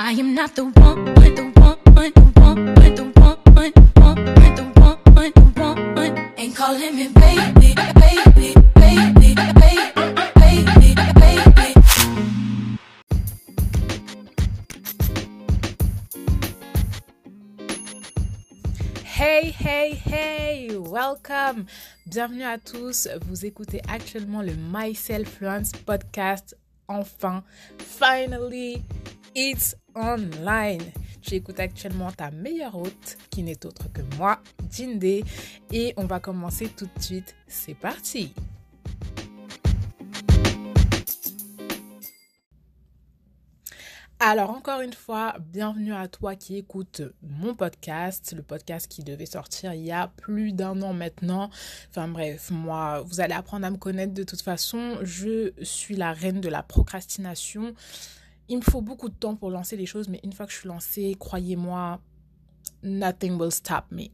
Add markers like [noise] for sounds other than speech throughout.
I am not the one, the one, the one, the one, the one, the one, the one. Ain't calling me baby, baby, baby, baby, baby. Hey, hey, hey, welcome. Bienvenue à tous. Vous écoutez actuellement le Myself Fluence podcast. Enfin, finally, it's online. Tu écoutes actuellement ta meilleure hôte, qui n'est autre que moi, Jinde, et on va commencer tout de suite. C'est parti. Alors encore une fois, bienvenue à toi qui écoute mon podcast, le podcast qui devait sortir il y a plus d'un an maintenant. Enfin bref, moi, vous allez apprendre à me connaître de toute façon. Je suis la reine de la procrastination. Il me faut beaucoup de temps pour lancer les choses, mais une fois que je suis lancée, croyez-moi, nothing will stop me.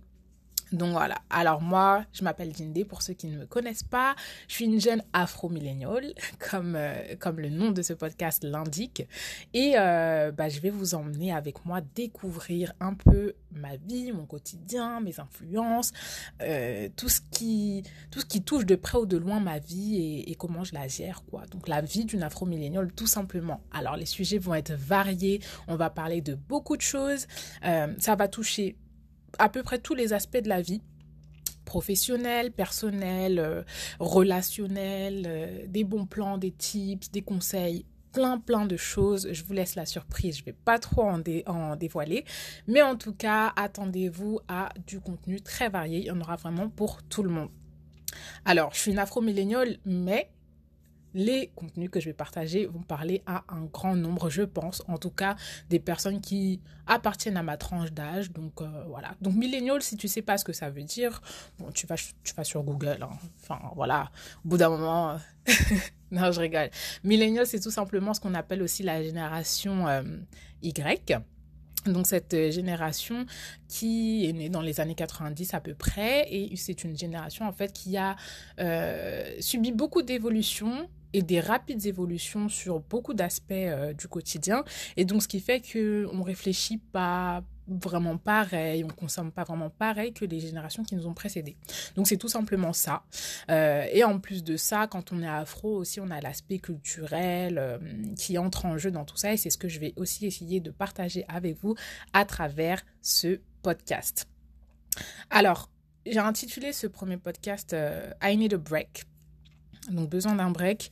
Donc voilà. Alors moi, je m'appelle Jinde pour ceux qui ne me connaissent pas. Je suis une jeune afro-milléniale, [laughs] comme, euh, comme le nom de ce podcast l'indique. Et euh, bah, je vais vous emmener avec moi découvrir un peu ma vie, mon quotidien, mes influences, euh, tout, ce qui, tout ce qui touche de près ou de loin ma vie et, comment je la gère. quoi. Donc la vie d'une afro-milléniale, tout simplement. Alors les sujets vont être variés. On va parler de beaucoup de choses. Ça va toucher à peu près tous les aspects de la vie professionnel, personnel, euh, relationnel, euh, des bons plans, des tips, des conseils, plein plein de choses. Je vous laisse la surprise, je vais pas trop en dévoiler, mais en tout cas, attendez-vous à du contenu très varié, il y en aura vraiment pour tout le monde. Alors, je suis une afro-milléniale, mais les contenus que je vais partager vont parler à un grand nombre, je pense, en tout cas des personnes qui appartiennent à ma tranche d'âge. Donc euh, voilà. Donc millennial, si tu sais pas ce que ça veut dire, bon, tu vas, tu vas sur Google. Hein. Enfin voilà. Au bout d'un moment, euh, [laughs] non, je rigole. Millennial, c'est tout simplement ce qu'on appelle aussi la génération euh, Y. Donc cette génération qui est née dans les années 90 à peu près et c'est une génération en fait qui a subi beaucoup d'évolutions et des rapides évolutions sur beaucoup d'aspects euh, du quotidien et donc ce qui fait que on réfléchit pas vraiment pareil, on consomme pas vraiment pareil que les générations qui nous ont précédés. Donc c'est tout simplement ça. Euh, et en plus de ça, quand on est afro aussi, on a l'aspect culturel euh, qui entre en jeu dans tout ça et c'est ce que je vais aussi essayer de partager avec vous à travers ce podcast. Alors, j'ai intitulé ce premier podcast I Need a Break. Donc besoin d'un break.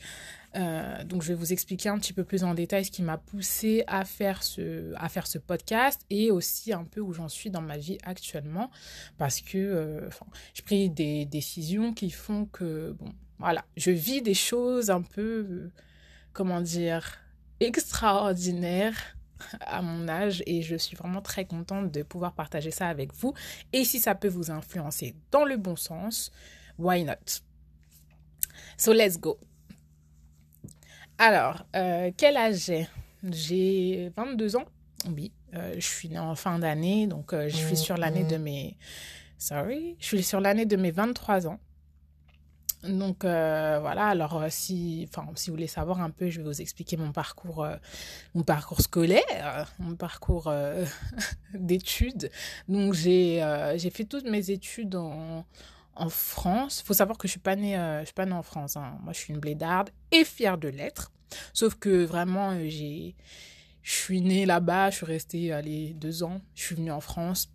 Euh, donc je vais vous expliquer un petit peu plus en détail ce qui m'a poussé à faire ce à faire ce podcast et aussi un peu où j'en suis dans ma vie actuellement. Parce que euh, j'ai pris des décisions qui font que bon voilà je vis des choses un peu euh, comment dire extraordinaires [laughs] à mon âge et je suis vraiment très contente de pouvoir partager ça avec vous. Et si ça peut vous influencer dans le bon sens why not? So let's go alors, euh, quel âge j'ai? J'ai 22 ans. Oui, euh, je suis née en fin d'année, donc euh, je suis sur l'année de mes... Sorry, je suis sur l'année de mes 23 ans. Donc euh, voilà, alors si, enfin, si vous voulez savoir un peu, je vais vous expliquer mon parcours, euh, mon parcours scolaire, mon parcours [laughs] d'études. Donc j'ai j'ai fait toutes mes études en, en France. Faut savoir que je suis pas née, euh, je suis pas née en France. Hein. Moi, je suis une blédarde et fière de l'être. Sauf que vraiment, euh, j'ai, je suis née là-bas. Je suis restée allez, deux ans. Je suis venue en France.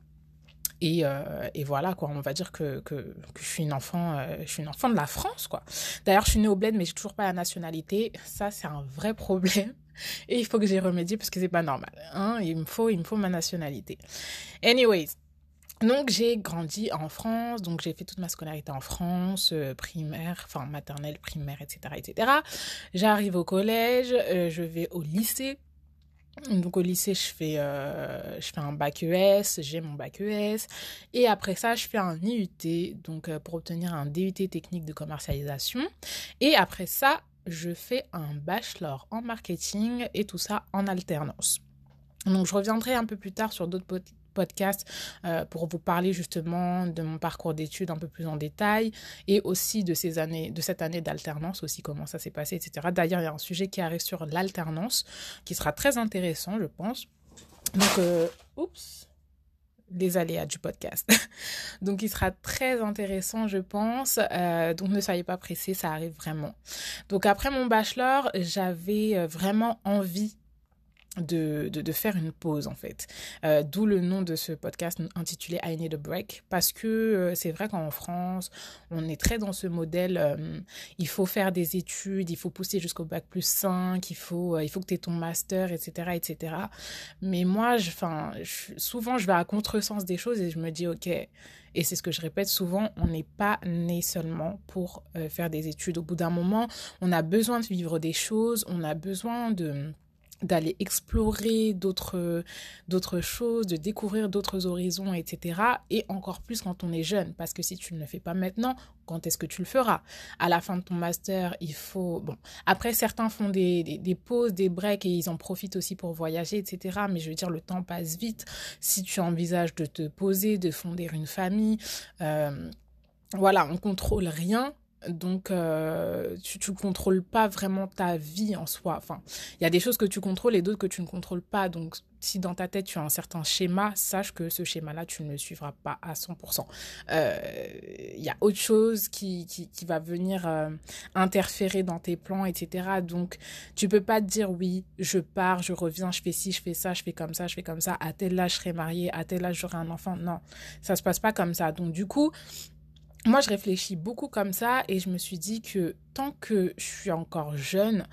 Et, euh, et, voilà quoi, on va dire que, que, je suis une enfant, je suis une enfant de la France quoi. D'ailleurs, je suis née au bled, mais j'ai toujours pas la nationalité. Ça, c'est un vrai problème. Et il faut que j'y remédie parce que c'est pas normal. Hein il me faut, il me faut ma nationalité. Anyways, donc j'ai grandi en France, donc j'ai fait toute ma scolarité en France, euh, primaire, enfin maternelle, primaire, etc., etc. J'arrive au collège, euh, je vais au lycée. Donc au lycée, je fais, euh, je fais un bac ES, j'ai mon bac ES. Et après ça, je fais un IUT, donc pour obtenir un DUT technique de commercialisation. Et après ça, je fais un bachelor en marketing et tout ça en alternance. Donc je reviendrai un peu plus tard sur d'autres podcast euh, pour vous parler justement de mon parcours d'études un peu plus en détail et aussi de ces années, de cette année d'alternance aussi, comment ça s'est passé, etc. D'ailleurs, il y a un sujet qui arrive sur l'alternance qui sera très intéressant, je pense. Donc, euh, oups, les aléas du podcast. [laughs] donc, il sera très intéressant, je pense. Euh, donc, ne soyez pas pressés, ça arrive vraiment. Donc, après mon bachelor, j'avais vraiment envie de, de, faire une pause en fait. Euh, D'où le nom de ce podcast intitulé I Need a Break parce que euh, c'est vrai qu'en France, on est très dans ce modèle, euh, il faut faire des études, il faut pousser jusqu'au bac plus 5, il faut, il faut que tu aies ton master, etc. etc. Mais moi, je, je, souvent, je vais à contresens des choses et je me dis, ok, et c'est ce que je répète souvent, on n'est pas né seulement pour faire des études. Au bout d'un moment, on a besoin de vivre des choses, on a besoin de d'aller explorer d'autres d'autres choses, de découvrir d'autres horizons, etc. Et encore plus quand on est jeune, parce que si tu ne le fais pas maintenant, quand est-ce que tu le feras? À la fin de ton master, il faut... Bon, après, certains font des, des, pauses, des breaks, et ils en profitent aussi pour voyager, etc. Mais je veux dire, le temps passe vite. Si tu envisages de te poser, de fonder une famille... Euh, voilà, on contrôle rien, donc, euh, tu ne contrôles pas vraiment ta vie en soi. Enfin, il y a des choses que tu contrôles et d'autres que tu ne contrôles pas. Donc, si dans ta tête, tu as un certain schéma, sache que ce schéma-là, tu ne le suivras pas à 100%. Il euh, y a autre chose qui va venir euh, interférer dans tes plans, etc. Donc, tu peux pas te dire, oui, je pars, je reviens, je fais ci, je fais ça, je fais comme ça, je fais comme ça. À tel âge, je serai mariée. À tel âge, j'aurai un enfant. Non, ça se passe pas comme ça. Donc, du coup, moi, je réfléchis beaucoup comme ça et je me suis dit que tant que je suis encore jeune,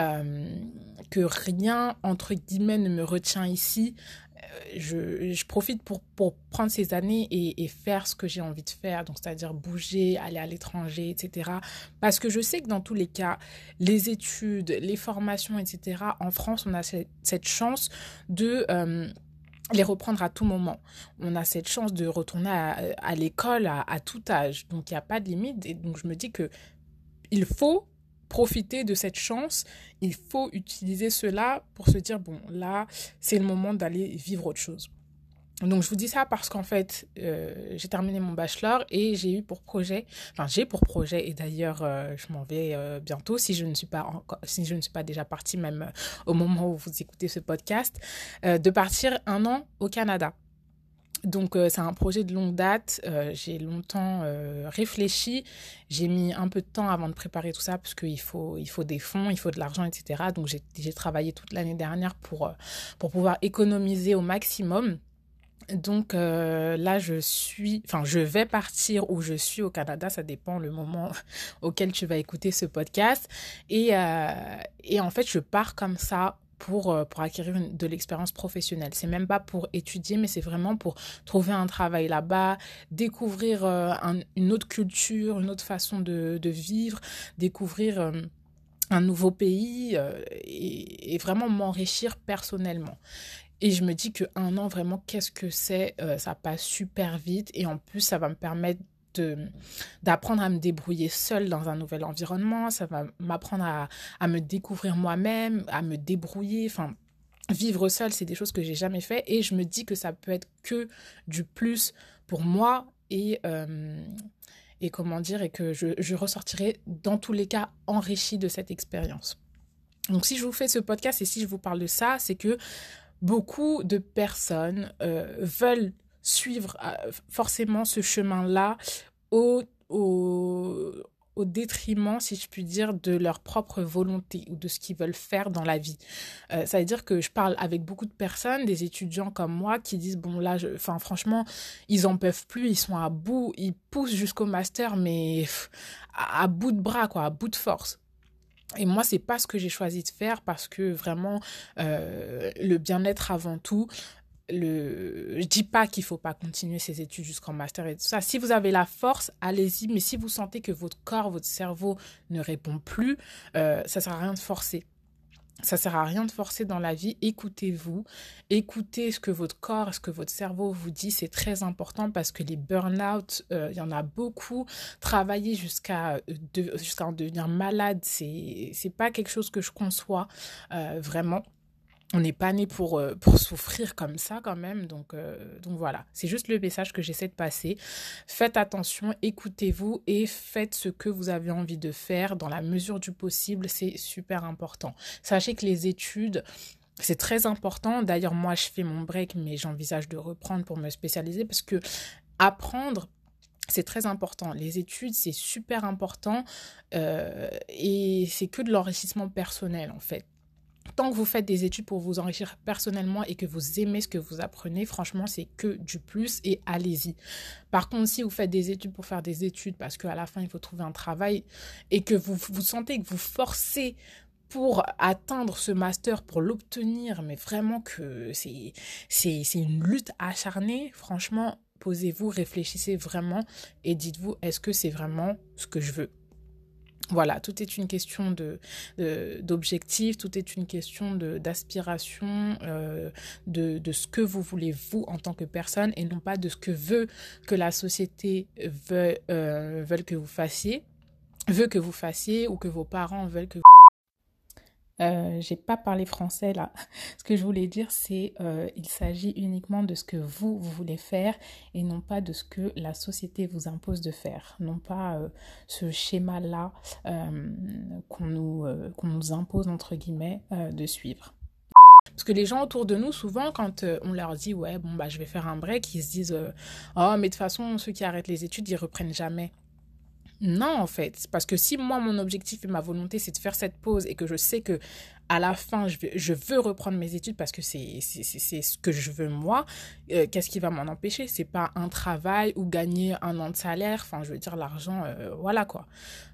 euh, que rien, entre guillemets, ne me retient ici, je, je profite pour, prendre ces années et, faire ce que j'ai envie de faire, donc c'est-à-dire bouger, aller à l'étranger, etc. Parce que je sais que dans tous les cas, les études, les formations, etc., en France, on a cette, cette chance de... Euh, les reprendre à tout moment. On a cette chance de retourner à, à l'école à, à, tout âge. Donc, il n'y a pas de limite. Et donc, je me dis que il faut profiter de cette chance. Il faut utiliser cela pour se dire, bon, là, c'est le moment d'aller vivre autre chose. Donc je vous dis ça parce qu'en fait, euh, j'ai terminé mon bachelor et j'ai eu pour projet, enfin j'ai pour projet et d'ailleurs euh, je m'en vais euh, bientôt si je ne suis pas encore, si je ne suis pas déjà partie même au moment où vous écoutez ce podcast, de partir un an au Canada. Donc c'est un projet de longue date. J'ai longtemps réfléchi. J'ai mis un peu de temps avant de préparer tout ça parce qu'il faut il faut des fonds, il faut de l'argent, etc. Donc j'ai travaillé toute l'année dernière pour pour pouvoir économiser au maximum. Donc euh, là, je suis, enfin, je vais partir où je suis au Canada. Ça dépend le moment [laughs] auquel tu vas écouter ce podcast. Et, euh, et en fait, je pars comme ça pour, pour acquérir de l'expérience professionnelle. C'est même pas pour étudier, mais c'est vraiment pour trouver un travail là-bas, découvrir euh, un, une autre culture, une autre façon de, vivre, découvrir euh, un nouveau pays euh, et, vraiment m'enrichir personnellement. Et je me dis que un an, vraiment, qu'est-ce que c'est Ça passe super vite. Et en plus, ça va me permettre d'apprendre à me débrouiller seule dans un nouvel environnement, ça va m'apprendre à, à me découvrir moi-même, à me débrouiller, enfin vivre seule, c'est des choses que j'ai jamais fait. Et je me dis que ça peut être que du plus pour moi. Et euh, et comment dire et que je, je ressortirai dans tous les cas enrichie de cette expérience. Donc si je vous fais ce podcast et si je vous parle de ça, c'est que beaucoup de personnes euh, veulent suivre euh, forcément ce chemin-là au, détriment, si je puis dire, de leur propre volonté ou de ce qu'ils veulent faire dans la vie. Euh, ça veut dire que je parle avec beaucoup de personnes, des étudiants comme moi, qui disent, bon là, franchement, ils en peuvent plus, ils sont à bout, ils poussent jusqu'au master, mais à, à bout de bras, quoi, à bout de force. Et moi, c'est pas ce que j'ai choisi de faire parce que vraiment, euh, le bien-être avant tout, le je dis pas qu'il faut pas continuer ses études jusqu'en master et tout ça. Si vous avez la force allez-y mais si vous sentez que votre corps votre cerveau ne répond plus euh, ça sert à rien de forcer ça sert à rien de forcer dans la vie. Écoutez-vous. Écoutez ce que votre corps ce que votre cerveau vous dit. C'est très important parce que les burn-out il euh, y en a beaucoup. Travailler jusqu'à jusqu'à en devenir malade c'est pas quelque chose que je conçois euh, vraiment on n'est pas né pour, euh, pour souffrir comme ça quand même. Donc, euh, donc voilà, c'est juste le message que j'essaie de passer. Faites attention, écoutez-vous et faites ce que vous avez envie de faire dans la mesure du possible. C'est super important. Sachez que les études C'est très important. D'ailleurs, moi, je fais mon break, mais j'envisage de reprendre pour me spécialiser parce que apprendre, c'est très important. Les études, c'est super important euh, et c'est que de l'enrichissement personnel, en fait. Tant que vous faites des études pour vous enrichir personnellement et que vous aimez ce que vous apprenez, franchement, c'est que du plus et allez-y. Par contre, si vous faites des études pour faire des études parce qu'à la fin, il faut trouver un travail et que vous vous sentez que vous forcez pour atteindre ce master, pour l'obtenir, mais vraiment que c'est, c'est, c'est une lutte acharnée, franchement, posez-vous, réfléchissez vraiment et dites-vous, est-ce que c'est vraiment ce que je veux? Voilà, tout est une question de, d'objectif, tout est une question de, d'aspiration, euh, de, ce que vous voulez vous en tant que personne et non pas de ce que veut que la société veut, euh, que vous fassiez, veut que vous fassiez ou que vos parents veulent que vous euh, j'ai pas parlé français là. [laughs] Ce que je voulais dire, c'est euh, il s'agit uniquement de ce que vous, voulez faire et non pas de ce que la société vous impose de faire. Non pas euh, ce qu'on nous, euh, qu'on nous impose, entre guillemets, de suivre. Parce que les gens autour de nous, souvent, quand on leur dit, ouais, bon, bah, je vais faire un break, ils se disent, euh, oh, mais de toute façon, ceux qui arrêtent les études, ils reprennent jamais. Non, en fait, parce que si moi, mon objectif et ma volonté, c'est de faire cette pause et que je sais que à la fin, je, vais, je veux reprendre mes études parce que c'est ce que je veux moi, euh, qu'est-ce qui va m'en empêcher? C'est pas un travail ou gagner un an de salaire, enfin, je veux dire, l'argent, euh, voilà quoi.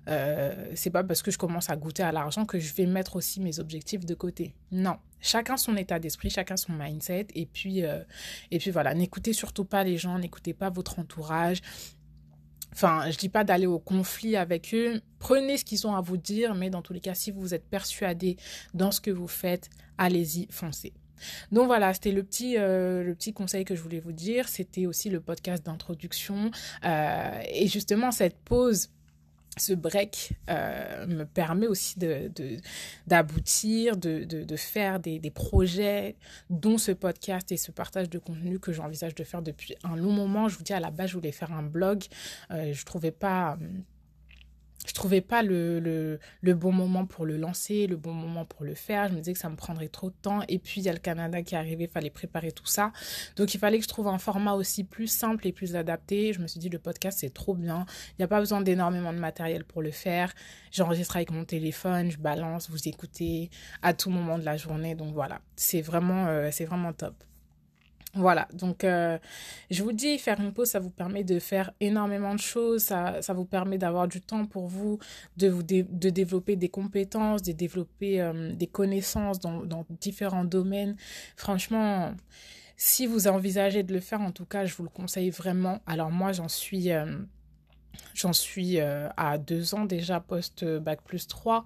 Euh, c'est pas parce que je commence à goûter à l'argent que je vais mettre aussi mes objectifs de côté. Non. Chacun son état d'esprit, chacun son mindset, et puis, euh, et puis voilà, n'écoutez surtout pas les gens, n'écoutez pas votre entourage, Enfin, je dis pas d'aller au conflit avec eux. Prenez ce qu'ils ont à vous dire, mais dans tous les cas, si vous êtes persuadé dans ce que vous faites, allez-y, foncez. Donc voilà, c'était le petit, euh, le petit conseil que je voulais vous dire. C'était aussi le podcast d'introduction. Euh, et justement, cette pause ce break euh, me permet aussi d'aboutir, de, de, de faire des, des projets, dont ce podcast et ce partage de contenu que j'envisage de faire depuis un long moment. Je vous dis, à la base, je voulais faire un blog. Euh, je trouvais pas je trouvais pas le, le, le, bon moment pour le lancer, le bon moment pour le faire. Je me disais que ça me prendrait trop de temps. Et puis, il y a le Canada qui arrivé, il fallait préparer tout ça. Donc, il fallait que je trouve un format aussi plus simple et plus adapté. Je me suis dit, le podcast, c'est trop bien. Il n'y a pas besoin d'énormément de matériel pour le faire. J'enregistre avec mon téléphone, je balance, vous écoutez à tout moment de la journée. Donc, voilà, c'est vraiment, euh, c'est vraiment top. Voilà, donc euh, je vous dis, faire une pause, ça vous permet de faire énormément de choses, ça, vous permet d'avoir du temps pour vous, de, vous développer des compétences, de développer euh, des connaissances dans, dans différents domaines. Franchement, si vous envisagez de le faire, en tout cas, je vous le conseille vraiment. Alors moi, j'en suis... Euh, à deux ans déjà post-bac plus 3.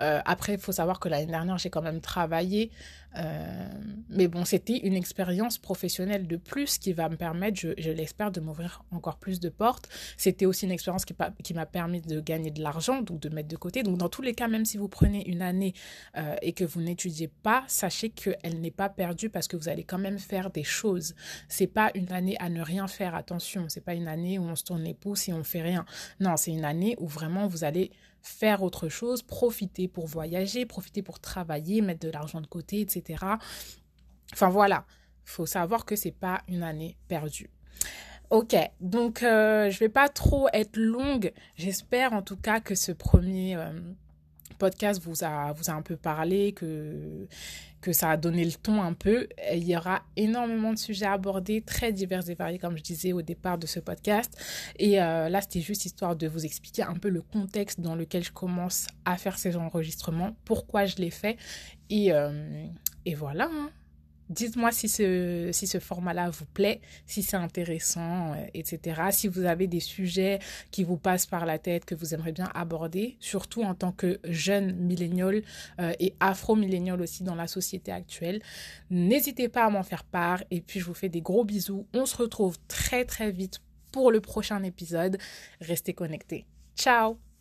Euh, après, il faut savoir que l'année dernière, j'ai quand même travaillé. Euh, mais bon, c'était une expérience professionnelle de plus qui va me permettre, je, l'espère, de m'ouvrir encore plus de portes. C'était aussi une expérience qui, qui m'a permis de gagner de l'argent, donc de mettre de côté. Donc, dans tous les cas, même si vous prenez une année euh, et que vous n'étudiez pas, sachez qu'elle n'est pas perdue parce que vous allez quand même faire des choses. C'est pas une année à ne rien faire, attention. C'est pas une année où on se tourne les pouces et on fait rien. Non, c'est une année où vraiment vous allez faire autre chose, profiter pour voyager, profiter pour travailler, mettre de l'argent de côté, etc. Enfin voilà, faut savoir que c'est pas une année perdue. Ok, donc euh, je vais pas trop être longue. J'espère en tout cas que ce premier euh, podcast vous a, vous a un peu parlé, que, que ça a donné le ton un peu. Il y aura énormément de sujets abordés, très divers et variés, comme je disais au départ de ce podcast. Et euh, là, c'était juste histoire de vous expliquer un peu le contexte dans lequel je commence à faire ces enregistrements, pourquoi je les fais. Et, euh, et voilà. Hein. Dites-moi si ce, format-là vous plaît, si c'est intéressant, euh, etc. Si vous avez des sujets qui vous passent par la tête, que vous aimeriez bien aborder, surtout en tant que jeune millénial euh, et afro-millénial aussi dans la société actuelle. N'hésitez pas à m'en faire part et puis je vous fais des gros bisous. On se retrouve très très vite pour le prochain épisode. Restez connectés. Ciao